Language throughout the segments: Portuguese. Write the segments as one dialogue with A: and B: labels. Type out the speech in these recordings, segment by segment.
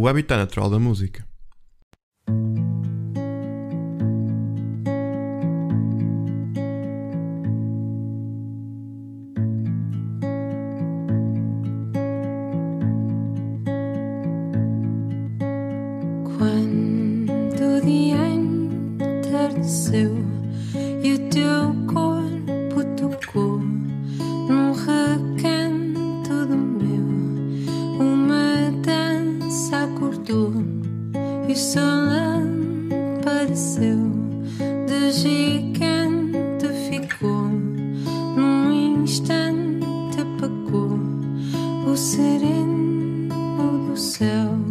A: o habitat natural da música.
B: Quando o dia entardeceu e o teu e sol apareceu. De gigante ficou. Num instante apagou. O sereno do céu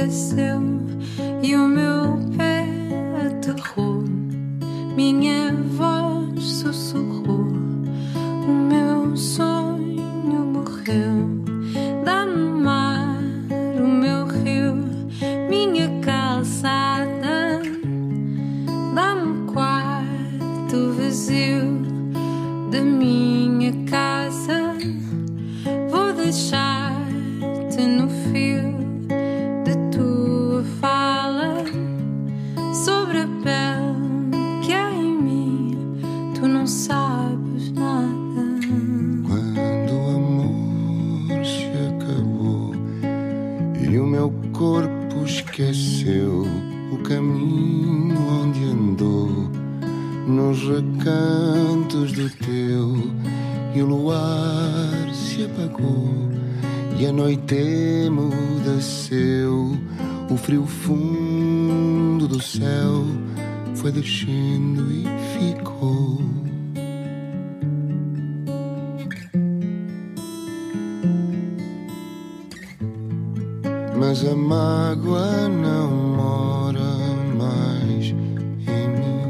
B: arrefeceu e meu
C: corpo esqueceu o caminho onde andou, nos recantos do teu, e o luar se apagou. E a noite emudeceu, o frio fundo do céu foi descendo e ficou. Mas a mágoa não mora mais em mim.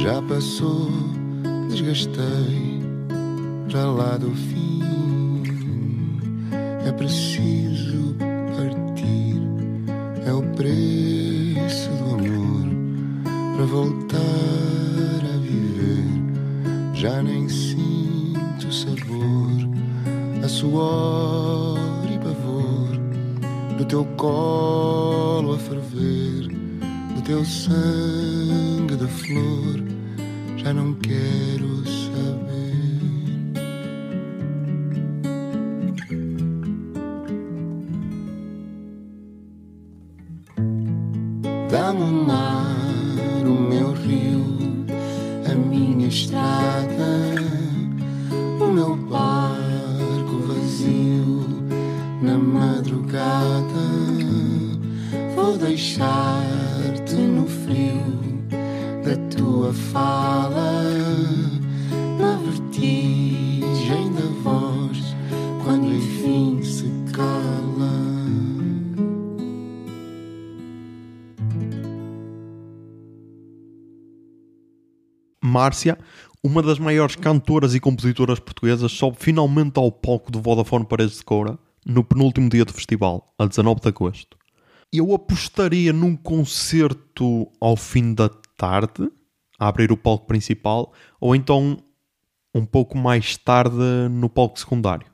C: Já passou, desgastei para lá do fim. É preciso do teu colo a ferver, do teu sangue de flor, já não quero saber. Dá-me o mar, o meu rio, a minha estrada, madrugada. Vou deixar-te no frio da tua fala, na vertigem da voz, quando enfim se cala.
D: Márcia, uma das maiores cantoras e compositoras portuguesas, sobe finalmente ao palco do Vodafone Paredes de Coura no penúltimo dia do festival, a 19 de agosto. Eu apostaria num concerto ao fim da tarde, a abrir o palco principal, ou então um pouco mais tarde no palco secundário.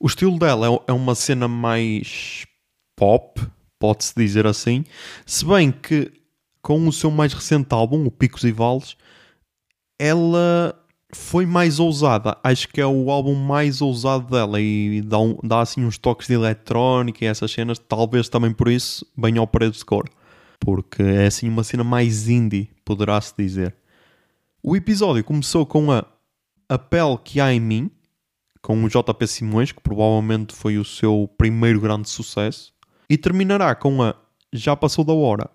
D: O estilo dela é- é uma cena mais pop, pode-se dizer assim, se bem que com o seu mais recente álbum, o Picos e Vales, ela foi mais ousada. Acho que é o álbum mais ousado dela e dá, um- dá assim uns toques de eletrónica e essas cenas. Talvez também por isso venha ao Paredes de Cor. Porque é assim uma cena mais indie, poderá-se dizer. O episódio começou com a A Pele que Há em Mim, com o JP Simões, que provavelmente foi o seu primeiro grande sucesso. E terminará com a Já Passou da Hora,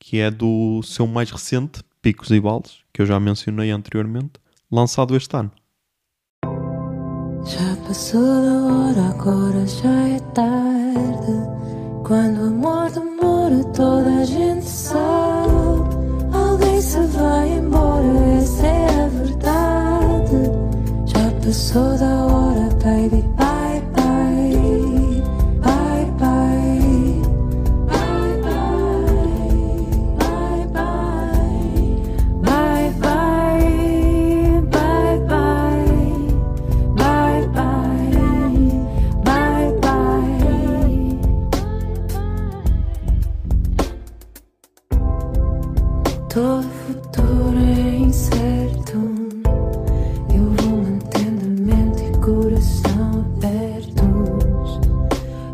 D: que é do seu mais recente, Picos e Vales, que eu já mencionei anteriormente, lançado este ano.
B: Já passou da hora, agora já é tarde. Quando o amor demora, toda a gente sabe. Alguém se vai embora, essa é a verdade. Já passou da hora, baby.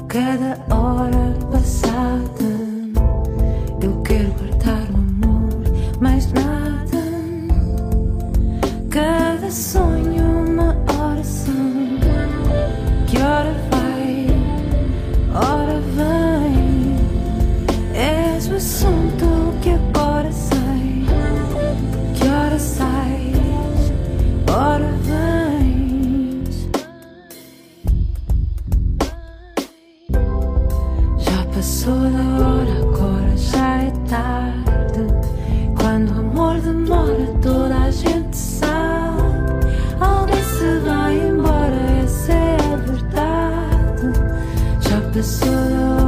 B: Cada hora passada, eu quero guardar o amor, mais nada. Cada sonho, Passou da hora, agora já é tarde. Quando o amor demora, toda a gente sabe. Alguém se vai embora, essa é a verdade. Já passou da hora,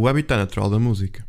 D: O habitat natural da música.